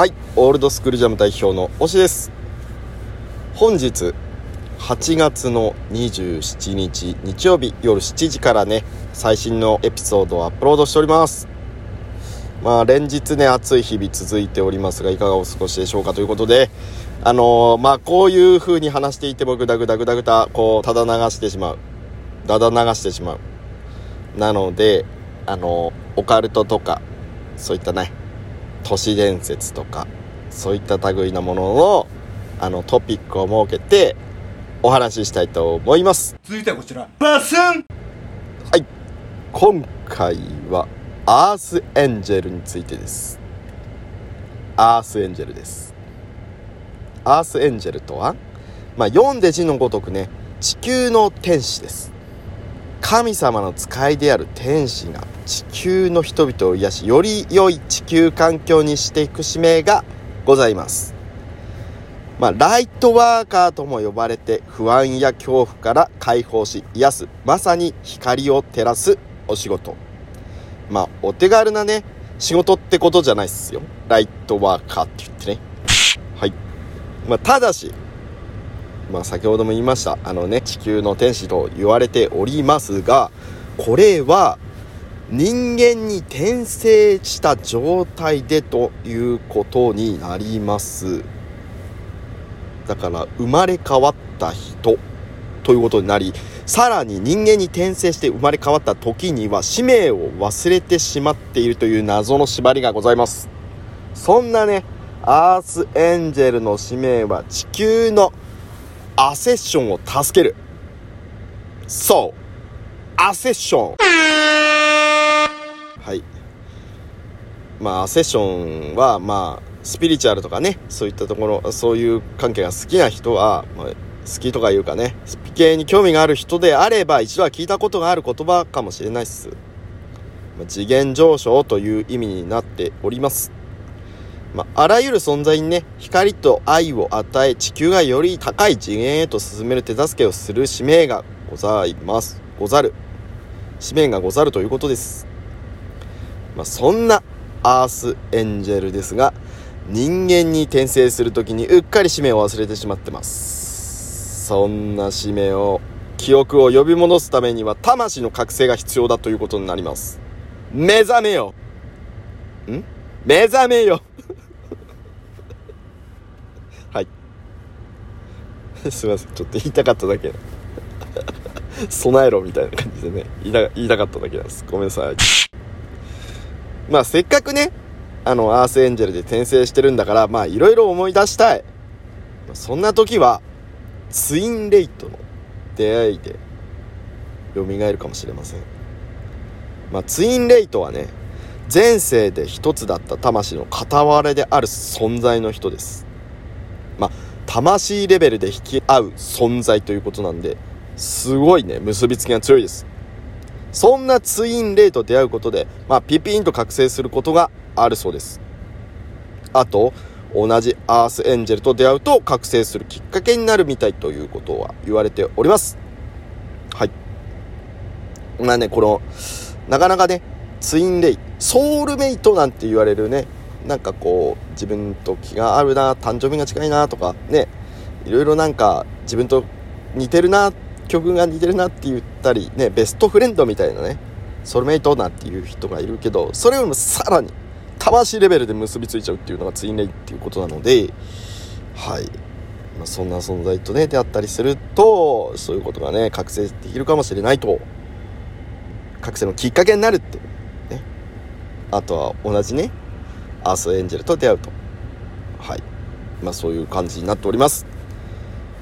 はい、オールドスクールジャム代表の推しです。本日8月の27日日曜日夜7時からね、最新のエピソードをアップロードしております。まあ連日ね、暑い日々続いておりますが、いかがお過ごしでしょうかということで、あのーまあこういう風に話していてもグダグダグダグダ、こう、ただ流してしまう。だだ流してしまう。なので、あのーオカルトとか、そういったね、都市伝説とかそういった類なもののあのトピックを設けてお話ししたいと思います。続いてはこちら。バスン！今回はアースエンジェルについてです。アースエンジェルです。アースエンジェルとはまあ読んで字のごとくね地球の天使です。神様の使いである天使が地球の人々を癒しより良い地球環境にしていく使命がございます。まあ、ライトワーカーとも呼ばれて不安や恐怖から解放し癒すまさに光を照らすお仕事。まあお手軽なね仕事ってことじゃないっすよ。ライトワーカーって言ってね。はい。まあただしまあ先ほども言いましたあのね地球の天使と言われておりますがこれは人間に転生した状態でということになります。だから生まれ変わった人ということになりさらに人間に転生して生まれ変わった時には使命を忘れてしまっているという謎の縛りがございます。そんなねアースエンジェルの使命は地球のアセッションを助ける。そうアセッション。はい。まあセッションはまあスピリチュアルとかねそういったところそういう関係が好きな人は、まあ、好きとかいうかねスピ系に興味がある人であれば一度は聞いたことがある言葉かもしれないっす、まあ次元上昇という意味になっております。まあ、あらゆる存在にね光と愛を与え地球がより高い次元へと進める手助けをする使命がございます。ござる。使命がござるということです、まあ、そんなアースエンジェルですが人間に転生する時にうっかり使命を忘れてしまってます。そんな使命を記憶を呼び戻すためには魂の覚醒が必要だということになります。目覚めよ。ん？目覚めよ。はい。すいません。ちょっと言いたかっただけ。備えろみたいな感じでね。言いた言いたかっただけなんです。ごめんなさい。まあせっかくねあのアースエンジェルで転生してるんだからまあいろいろ思い出したい。そんな時はツインレイトの出会いで蘇るかもしれません。まあツインレイトはね前世で一つだった魂の片割れである存在の人です。まあ魂レベルで引き合う存在ということなんですごいね結びつきが強いです。そんなツインレイと出会うことで、まあ、ピピンと覚醒することがあるそうです。あと同じアースエンジェルと出会うと覚醒するきっかけになるみたいということは言われております。はい。まあねこのなかなかねツインレイソウルメイトなんて言われるねなんかこう自分と気が合うな誕生日が近いなとかねいろいろなんか自分と似てるなっ曲が似てるなって言ったりねベストフレンドみたいなねソルメイトなんていう人がいるけどそれよりもさらに魂レベルで結びついちゃうっていうのがツインレイっていうことなのではい、まあ、そんな存在とね出会ったりするとそういうことがね覚醒できるかもしれないと。覚醒のきっかけになるってね。あとは同じねアースエンジェルと出会うと。はい。まあそういう感じになっております。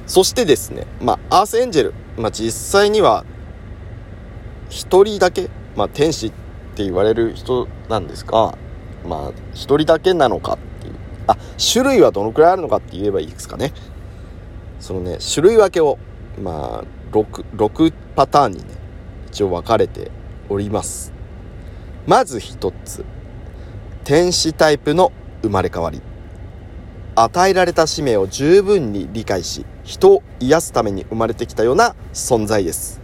そしてですねまあアースエンジェル。まあ実際には一人だけまあ天使って言われる人なんですがまあ一人だけなのかっていう。あ種類はどのくらいあるのかって言えばいいですかね。そのね種類分けをまあ 6, 6パターンにね一応分かれております。まず一つ。天使タイプの生まれ変わり。与えられた使命を十分に理解し人を癒すために生まれてきたような存在です。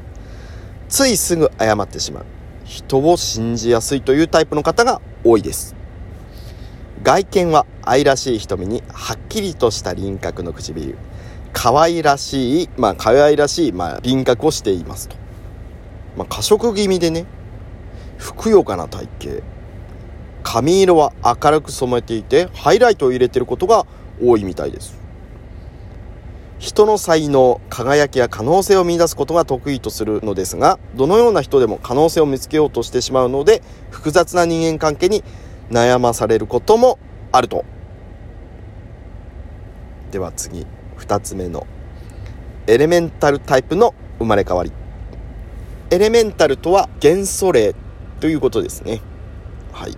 ついすぐ謝ってしまう。人を信じやすいというタイプの方が多いです。外見は愛らしい瞳にはっきりとした輪郭の唇。可愛らしいまあ可愛らしい、まあ、輪郭をしていますと、まあ、過食気味でね。ふくよかな体型。髪色は明るく染めていてハイライトを入れてることが多いみたいです。人の才能輝きや可能性を見出すことが得意とするのですがどのような人でも可能性を見つけようとしてしまうので複雑な人間関係に悩まされることもあると。では次2つ目のエレメンタルタイプの生まれ変わり。エレメンタルとは元素霊ということですね。はい。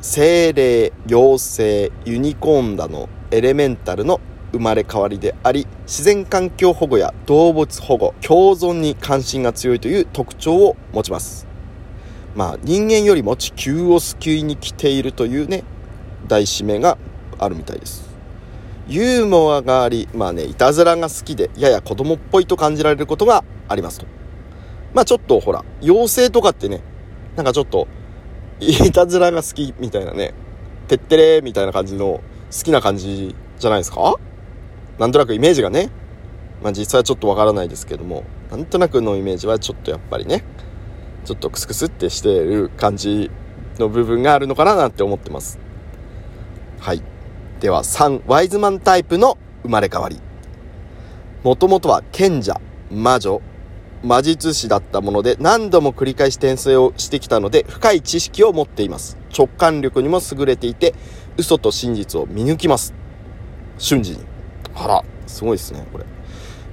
精霊妖精ユニコーンだのエレメンタルの生まれ変わりであり自然環境保護や動物保護共存に関心が強いという特徴を持ちます。まあ人間よりも地球を救いに来ているというね大使命があるみたいです。ユーモアがありまあねいたずらが好きでやや子供っぽいと感じられることがありますと。まあちょっとほら妖精とかってねなんかちょっといたずらが好きみたいなねてってれみたいな感じの好きな感じじゃないですか？なんとなくイメージがねまあ実際はちょっとわからないですけどもなんとなくのイメージはちょっとやっぱりねちょっとクスクスってしてる感じの部分があるのかななんて思ってます。はい。では3ワイズマンタイプの生まれ変わり。もともとは賢者魔女魔術師だったもので何度も繰り返し転生をしてきたので深い知識を持っています。直感力にも優れていて嘘と真実を見抜きます。瞬時に。あらすごいですねこれ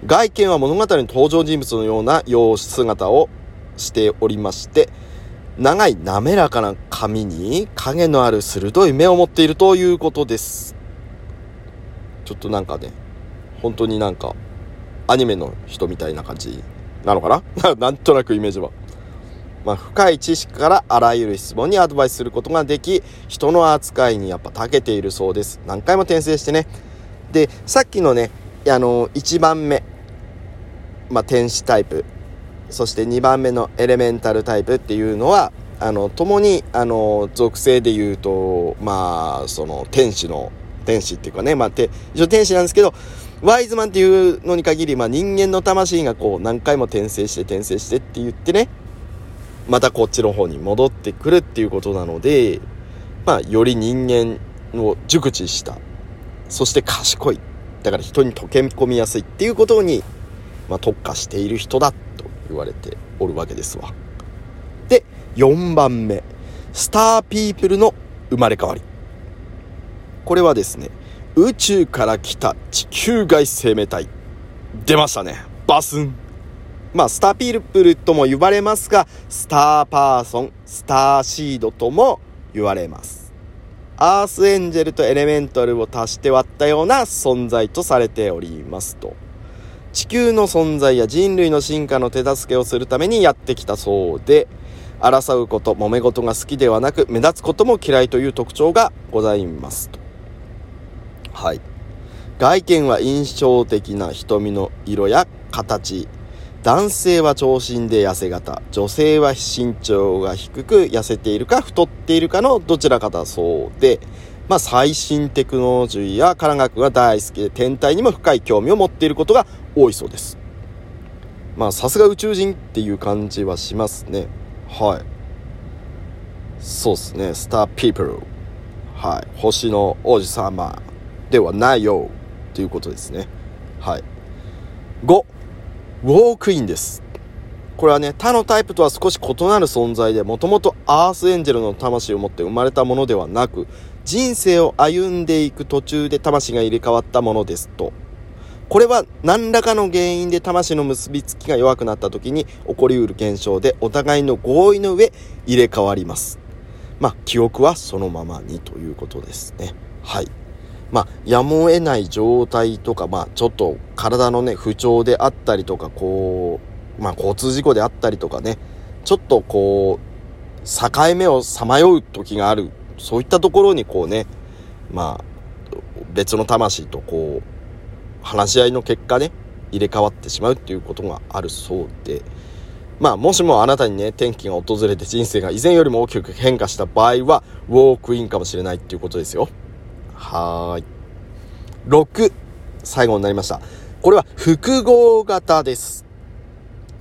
外見は物語の登場人物のような様子姿をしておりまして長い滑らかな髪に影のある鋭い目を持っているということですちょっとなんかね本当になんかアニメの人みたいな感じなのかな？なんとなくイメージは。まあ、深い知識からあらゆる質問にアドバイスすることができ、人の扱いにやっぱ長けているそうです。何回も転生してね。で、さっきのね、あの、1番目、まあ、天使タイプ、そして2番目のエレメンタルタイプっていうのは、あの、共に、あの、属性で言うと、まあ、その、天使の、天使っていうかね、まあ、て、一応天使なんですけど、ワイズマンっていうのに限り、まあ、人間の魂がこう何回も転生して転生してって言ってねまたこっちの方に戻ってくるっていうことなのでまあより人間を熟知したそして賢い。だから人に溶け込みやすいっていうことに、まあ、特化している人だと言われておるわけですわ。で4番目。スターピープルの生まれ変わり。これはですね宇宙から来た地球外生命体。出ましたね。バスン。まあスターピープルとも言われますがスターパーソンスターシードとも言われます。アースエンジェルとエレメンタルを足して割ったような存在とされておりますと。地球の存在や人類の進化の手助けをするためにやってきたそうで争うこと揉め事が好きではなく目立つことも嫌いという特徴がございますと。はい。外見は印象的な瞳の色や形。男性は長身で痩せ型女性は身長が低く痩せているか太っているかのどちらかだそうで。まあ最新テクノロジーや科学が大好きで天体にも深い興味を持っていることが多いそうです。まあさすが宇宙人っていう感じはしますね。はい。そうっすね。スターピープルはい。星の王子様ではないよということですね。はい。5ウォークインです。これはね他のタイプとは少し異なる存在でもともとアースエンジェルの魂を持って生まれたものではなく人生を歩んでいく途中で魂が入れ替わったものですと。これは何らかの原因で魂の結びつきが弱くなった時に起こりうる現象でお互いの合意の上入れ替わります。まあ記憶はそのままにということですね。はい。まあ、やむを得ない状態とか、まあ、ちょっと体のね、不調であったりとか、こう、まあ、交通事故であったりとかね、ちょっとこう、境目をさまよう時がある、そういったところにこうね、まあ、別の魂とこう、話し合いの結果ね、入れ替わってしまうっていうことがあるそうで、まあ、もしもあなたにね、転機が訪れて人生が以前よりも大きく変化した場合は、ウォークインかもしれないっていうことですよ。はーい。6、最後になりました。これは複合型です。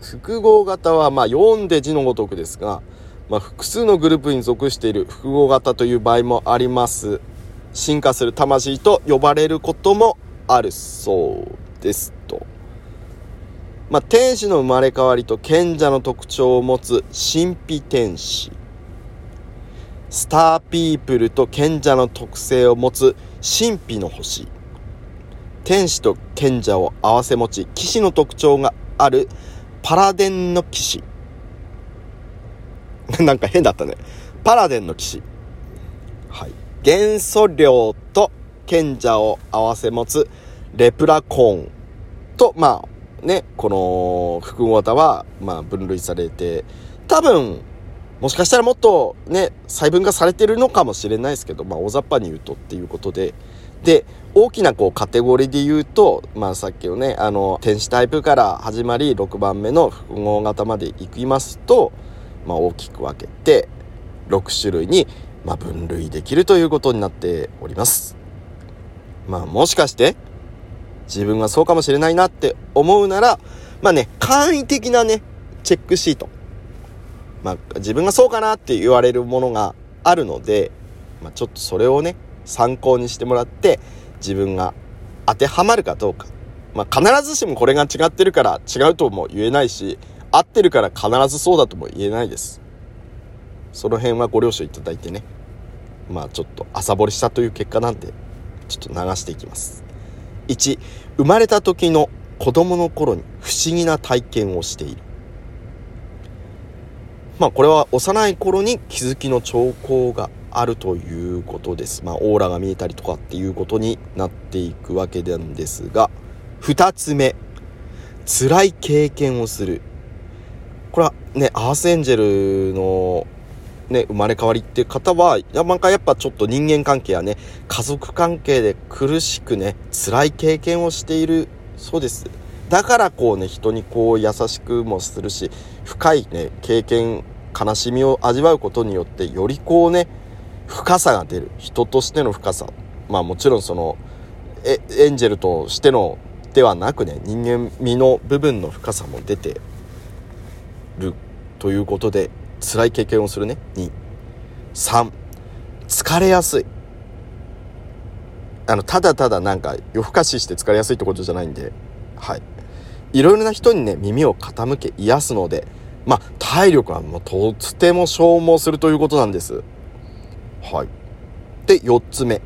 複合型は、まあ、読んで字のごとくですが、まあ、複数のグループに属している複合型という場合もあります。進化する魂と呼ばれることもあるそうですと。まあ、天使の生まれ変わりと賢者の特徴を持つ神秘天使。スターピープルと賢者の特性を持つ神秘の星。天使と賢者を合わせ持ち、騎士の特徴があるパラデンの騎士。なんか変だったね。パラデンの騎士。はい。元素量と賢者を合わせ持つレプラコーンと、まあ、ね、この複合型は、まあ、分類されて、多分、もしかしたらもっとね、細分化されてるのかもしれないですけど、まあ、大雑把に言うとっていうことで、で、大きなこうカテゴリーで言うと、まあさっきのね、あの、天使タイプから始まり、6番目の複合型まで行きますと、まあ大きく分けて、6種類に、まあ、分類できるということになっております。まあもしかして、自分がそうかもしれないなって思うなら、まあね、簡易的なね、チェックシート。まあ自分がそうかなって言われるものがあるので、まあちょっとそれをね、参考にしてもらって、自分が当てはまるかどうか。まあ必ずしもこれが違ってるから違うとも言えないし、合ってるから必ずそうだとも言えないです。その辺はご了承いただいてね。まあちょっと朝掘りしたという結果なんで、ちょっと流していきます。1、生まれた時の子供の頃に不思議な体験をしている。まあこれは幼い頃に気づきの兆候があるということです。まあオーラが見えたりとかっていうことになっていくわけなんですが、2つ目、辛い経験をする。これはね、アースエンジェルのね、生まれ変わりっていう方は、なんかやっぱちょっと人間関係やね、家族関係で苦しくね、辛い経験をしているそうです。だからこうね、人にこう優しくもするし、深いね、経験、悲しみを味わうことによって、よりこうね、深さが出る。人としての深さ。まあもちろんその、え、エンジェルとしてのではなくね、人間味の部分の深さも出てるということで、辛い経験をするね。2。3。疲れやすい。あの、ただただなんか夜更かしして疲れやすいってことじゃないんで、はい。いろいろな人にね、耳を傾け癒すので、まあ、体力はもうとても消耗するということなんです。はい。で、4つ目。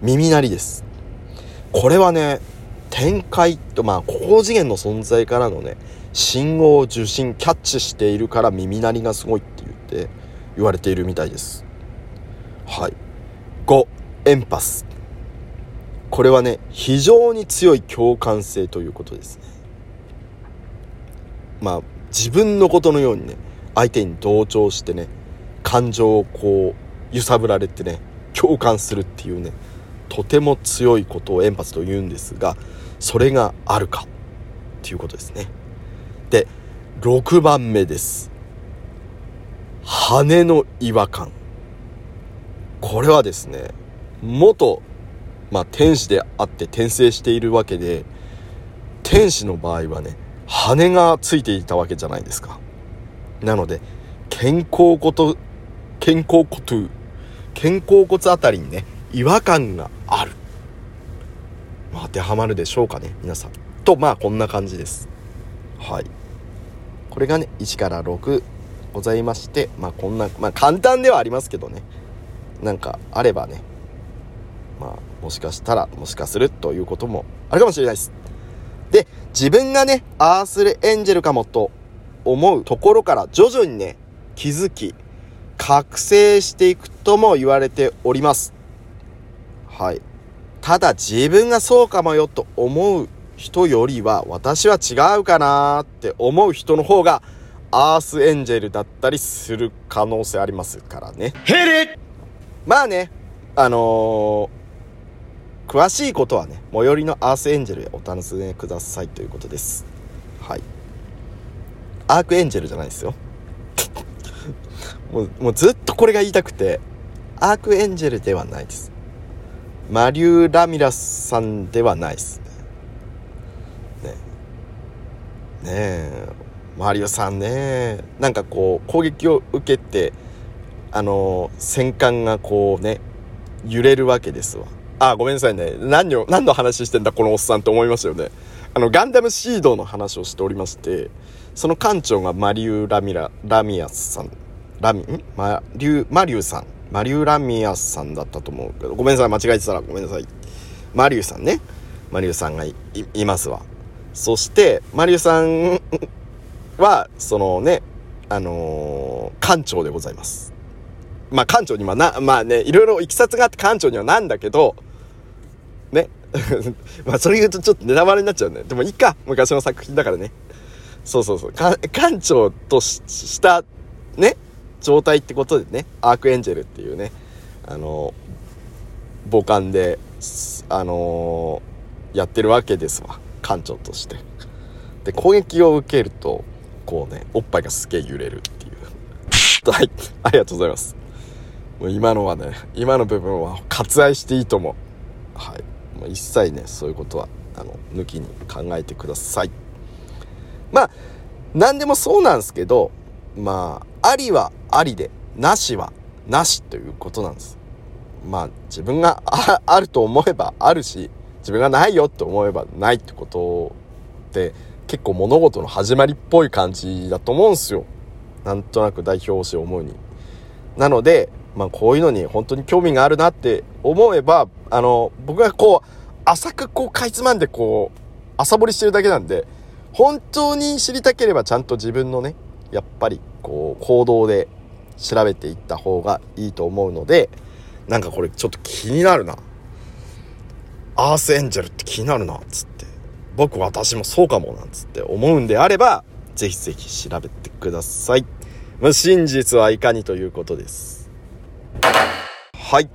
耳鳴りです。これはね、展開と、まあ、高次元の存在からのね、信号受信、キャッチしているから耳鳴りがすごいって言って、言われているみたいです。はい。5、エンパス。これはね、非常に強い共感性ということですね。まあ、自分のことのようにね、相手に同調してね、感情をこう、揺さぶられてね、共感するっていうね、とても強いことをエンパスと言うんですが、それがあるかっていうことですね。で、6番目です。羽の違和感。これはですね、元、まあ天使であって転生しているわけで、天使の場合はね、羽がついていたわけじゃないですか。なので、肩甲骨、肩甲骨、肩甲骨あたりにね、違和感がある。当てはまるでしょうかね、皆さん。と、まあ、こんな感じです。はい。これがね、1から6ございまして、まあ、こんな、まあ、簡単ではありますけどね、なんかあればね、まあ、もしかしたら、もしかするということもあるかもしれないです。で、自分がね、アースルエンジェルかもと思うところから徐々にね、気づき、覚醒していくとも言われております。はい。ただ自分がそうかもよと思う人よりは私は違うかなって思う人の方がアースエンジェルだったりする可能性ありますからね。ヘレまあね、あのー詳しいことはね、最寄りのアースエンジェルへお尋ねくださいということです。はい。アークエンジェルじゃないですよ。もう、もうずっとこれが言いたくて、アークエンジェルではないです。マリュー・ラミラスさんではないですね。ねえ、マリオさんね、なんかこう、攻撃を受けて、あの戦艦がこうね揺れるわけですわあごめんなさいね。何を何の話してんだこのおっさんって思いますよね。あのガンダムシードの話をしておりましてその艦長がマリュー・ラミララミアスさん。ラミん？マリューマリューさん。マリュー・ラミアスさんだったと思うけど。ごめんなさい間違えてたらごめんなさい。マリューさんね。マリューさんがいいますわ。そしてマリューさん はそのねあのー艦長でございます。まあ館長にはな、まあね、いろいろいきさつがあって館長にはなんだけど、ね。まあそれ言うとちょっとネタバレになっちゃうね。でもいいか。昔の作品だからね。そうそうそう。か館長としした、ね、状態ってことでね、アークエンジェルっていうね、あの、母艦で、あのやってるわけですわ。艦長として。で、攻撃を受けると、こうね、おっぱいがすげえ揺れるっていう。はい。ありがとうございます。もう今のはね、今の部分は割愛していいと思う。はい。もう一切ね、そういうことは、あの、抜きに考えてください。まあ、何でもそうなんですけど、まあ、ありはありで、なしはなしということなんです。まあ、自分がああると思えばあるし、自分がないよって思えばないってことって、結構物事の始まりっぽい感じだと思うんですよ。なんとなく代表して思うに。なので、まあこういうのに本当に興味があるなって思えば、あの、僕がこう、浅くこうかいつまんでこう、朝掘りしてるだけなんで、本当に知りたければちゃんと自分のね、やっぱりこう、行動で調べていった方がいいと思うので、なんかこれちょっと気になるな。アースエンジェルって気になるな、つって。僕私もそうかも、なんつって思うんであれば、ぜひぜひ調べてください。まあ、真実はいかにということです。はい。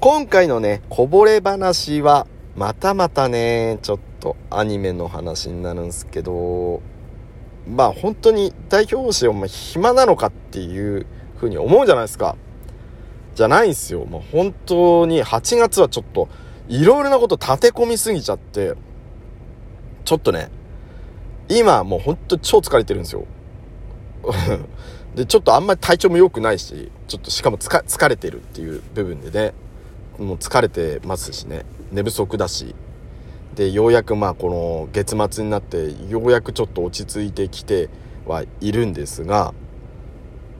今回のね、こぼれ話は、またまたね、ちょっとアニメの話になるんですけど、まあ本当に代表詞お前暇なのかっていう風に思うじゃないですか。じゃないんすよ。もう本当に8月はちょっといろいろなこと立て込みすぎちゃって、ちょっとね、今もう本当超疲れてるんですよ。で、ちょっとあんまり体調も良くないし、ちょっとしかもつか疲れてるっていう部分でね、もう疲れてますしね、寝不足だし、で、ようやくまあこの月末になって、ようやくちょっと落ち着いてきてはいるんですが、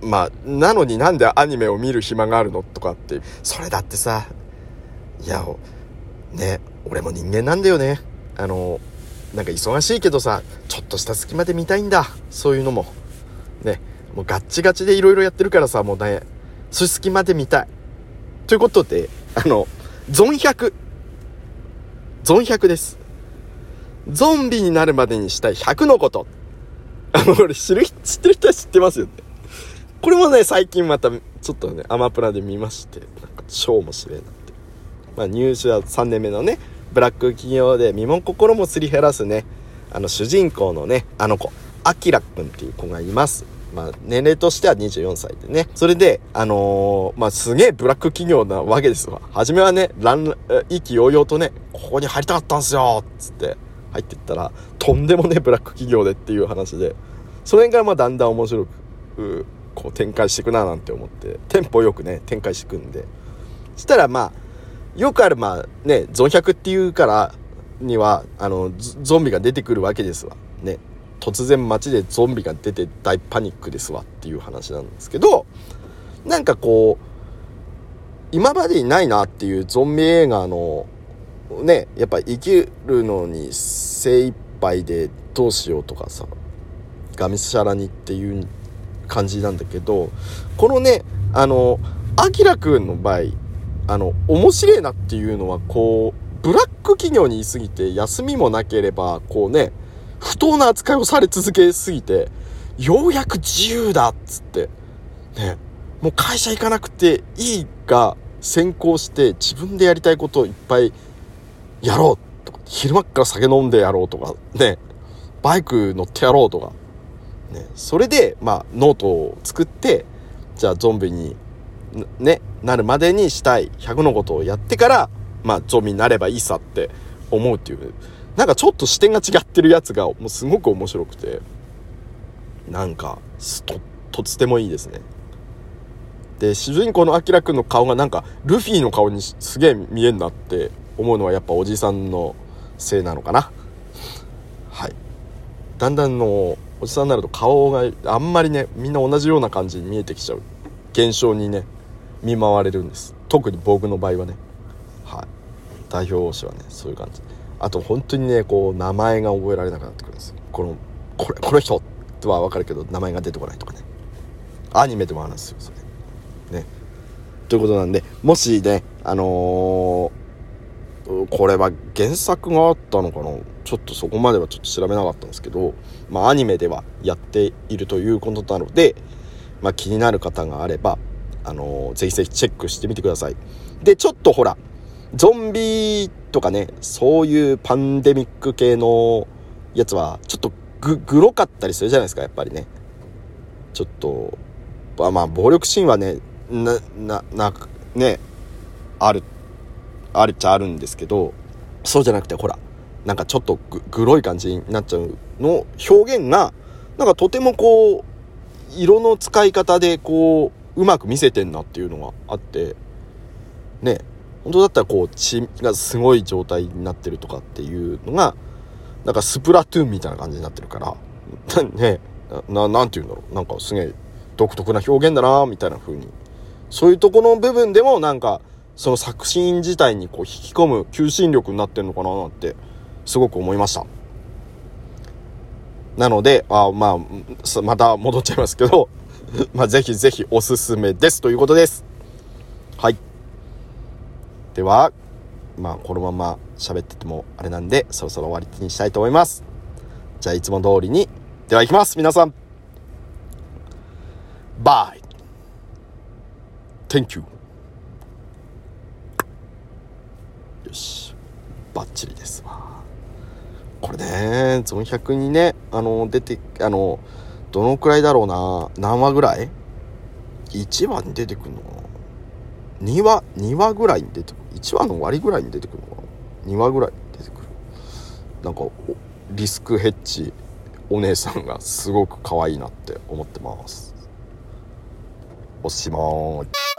まあ、なのになんでアニメを見る暇があるのとかって、それだってさ、いや、ね、俺も人間なんだよね。あの、なんか忙しいけどさ、ちょっとした隙間で見たいんだ。そういうのも。ね、もうガッチガチでいろいろやってるからさ、もうね、そういう隙間で見たい。ということで、あの、ゾン100。ゾン100です。ゾンビになるまでにしたい100のこと。あの、俺知る、知ってる人は知ってますよね。これもね、最近また、ちょっとね、アマプラで見まして、なんか超面白いなって。まあ、入社3年目のね、ブラック企業で身も心もすり減らすね、あの主人公のね、あの子、アキラくんっていう子がいます。まあ、年齢としては24歳でね。それで、あのーまあ、すげえブラック企業なわけですわ。初めはね、ラン、意気揚々とね、ここに入りたかったんすよつって入ってったら、とんでもね、ブラック企業でっていう話で、それがまあだんだん面白く、こう展開していくななんて思って、テンポよくね、展開していくんで。そしたらまあ、よくあるまあね、ゾン100っていうからには、あの、ゾンビが出てくるわけですわ。突然街でゾンビが出て大パニックですわっていう話なんですけど、なんかこう、今までにないなっていうゾンビ映画の、ね、やっぱ生きるのに精一杯でどうしようとかさ、がみしゃらにっていう感じなんだけど、このね、あの、アキラくんの場合、あの、面白いなっていうのは、こう、ブラック企業にいすぎて休みもなければこうね不当な扱いをされ続けすぎてようやく自由だっつって。ね。もう会社行かなくていいが先行して自分でやりたいことをいっぱいやろうとか昼間っから酒飲んでやろうとかね。バイク乗ってやろうとか。ね。それでまあノートを作ってじゃあゾンビにねなるまでにしたい。100のことをやってからまあゾンビになればいいさって思うっていうなんかちょっと視点が違ってるやつがもうすごく面白くて。なんかととつてもいいですね。で主人公のアキラくんの顔がなんかルフィの顔にすげえ見えんなって思うのはやっぱおじさんのせいなのかな。はい。だんだんのおじさんになると顔があんまりねみんな同じような感じに見えてきちゃう。現象にね見舞われるんです。特に僕の場合はね。はい。代表詞はねそういう感じ。あと本当にねこう名前が覚えられなくなってくるんですこのこれこの人とは分かるけど名前が出てこないとかね。アニメでもあるんですよそれ。ね。ということなんでもしねあのー、これは原作があったのかな。ちょっとそこまではちょっと調べなかったんですけどまあアニメではやっているということなのでまあ気になる方があればあのー、ぜひぜひチェックしてみてください。でちょっとほらゾンビとかね、そういうパンデミック系のやつは、ちょっとグ、グロかったりするじゃないですか、やっぱりね。ちょっと、まあまあ、暴力シーンはね、な、な、な、ね、ある、あるっちゃあるんですけど、そうじゃなくて、ほら、なんかちょっとググロい感じになっちゃうの表現が、なんかとてもこう、色の使い方でこう、うまく見せてんなっていうのがあって、ね、本当だったらこう血がすごい状態になってるとかっていうのがなんかスプラトゥーンみたいな感じになってるから。ねななんて言うんだろう。なんかすげえ独特な表現だなみたいな風に。そういうとこの部分でもなんかその作品自体にこう引き込む求心力になってんのかななんてすごく思いました。なのであまあまた戻っちゃいますけど まあぜひぜひおすすめですということです。はい。では、まあ、このまま喋っててもあれなんで、そろそろ終わりにしたいと思います。じゃあ、いつも通りに、では行きます皆さんバイ Thank you よし、バッチリですわ。これね、ゾン100にね、あの、出て、あの、どのくらいだろうな、何話ぐらい ?1 話に出てくるのかな？2話、2話ぐらいに出てくる。1話の終わりぐらいに出てくるのかな？2話ぐらい出てくる。なんかリスクヘッジお姉さんがすごく可愛いなって思ってます。おしまい。